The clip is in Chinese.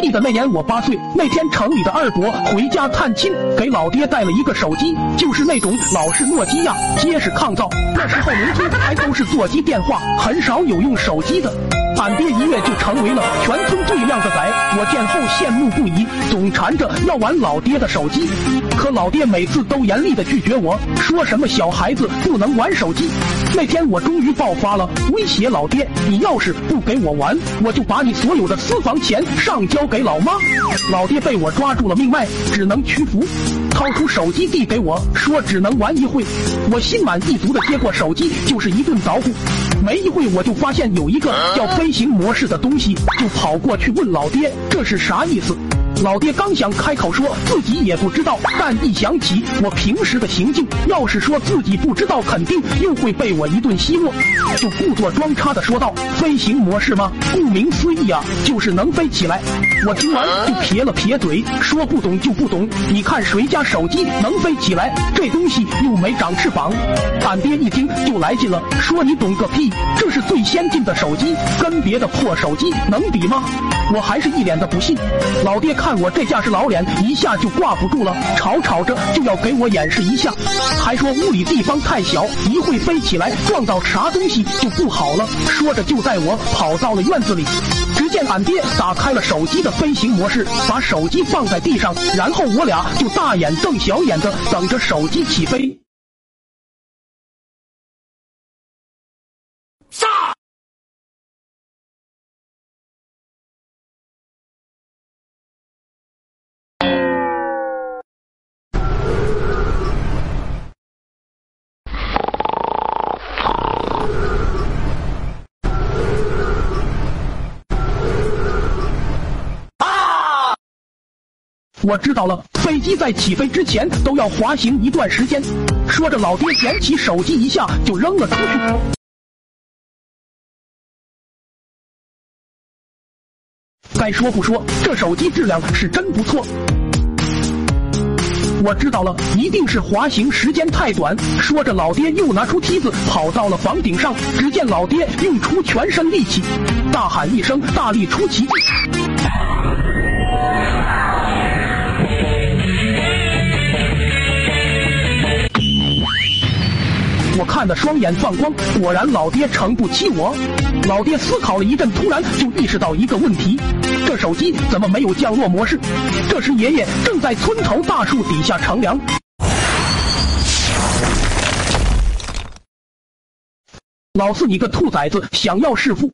记得那年我八岁，那天城里的二伯回家探亲，给老爹带了一个手机，就是那种老式诺基亚，结实抗造。那时候农村还都是座机电话，很少有用手机的。俺爹一跃就成为了全村最靓的仔，我见后羡慕不已，总缠着要玩老爹的手机。可老爹每次都严厉的拒绝我，说什么小孩子不能玩手机。那天我终于爆发了，威胁老爹：你要是不给我玩，我就把你所有的私房钱上交给老妈。老爹被我抓住了命脉，只能屈服，掏出手机递给我，说只能玩一会。我心满意足的接过手机，就是一顿捣鼓。没一会我就发现有一个叫飞行模式的东西，就跑过去问老爹这是啥意思。老爹刚想开口说自己也不知道，但一想起我平时的行径，要是说自己不知道，肯定又会被我一顿奚落，就故作装叉的说道：“飞行模式吗？顾名思义啊，就是能飞起来。”我听完就撇了撇嘴，说不懂就不懂。你看谁家手机能飞起来？这东西又没长翅膀。俺爹一听就来劲了，说你懂个屁！这是最先进的手机，跟别的破手机能比吗？我还是一脸的不信。老爹看我这架势老脸，一下就挂不住了，吵吵着就要给我演示一下，还说屋里地方太小，一会飞起来撞到啥东西就不好了。说着就带我跑到了院子里，只见俺爹打开了手机的飞行模式，把手机放在地上，然后我俩就大眼瞪小眼的等着手机起飞。我知道了，飞机在起飞之前都要滑行一段时间。说着，老爹捡起手机一下就扔了出去。该说不说，这手机质量是真不错。我知道了，一定是滑行时间太短。说着，老爹又拿出梯子跑到了房顶上。只见老爹用出全身力气，大喊一声：“大力出奇迹！”看得双眼放光，果然老爹诚不欺我。老爹思考了一阵，突然就意识到一个问题：这手机怎么没有降落模式？这时爷爷正在村头大树底下乘凉。老四，你个兔崽子，想要弑父！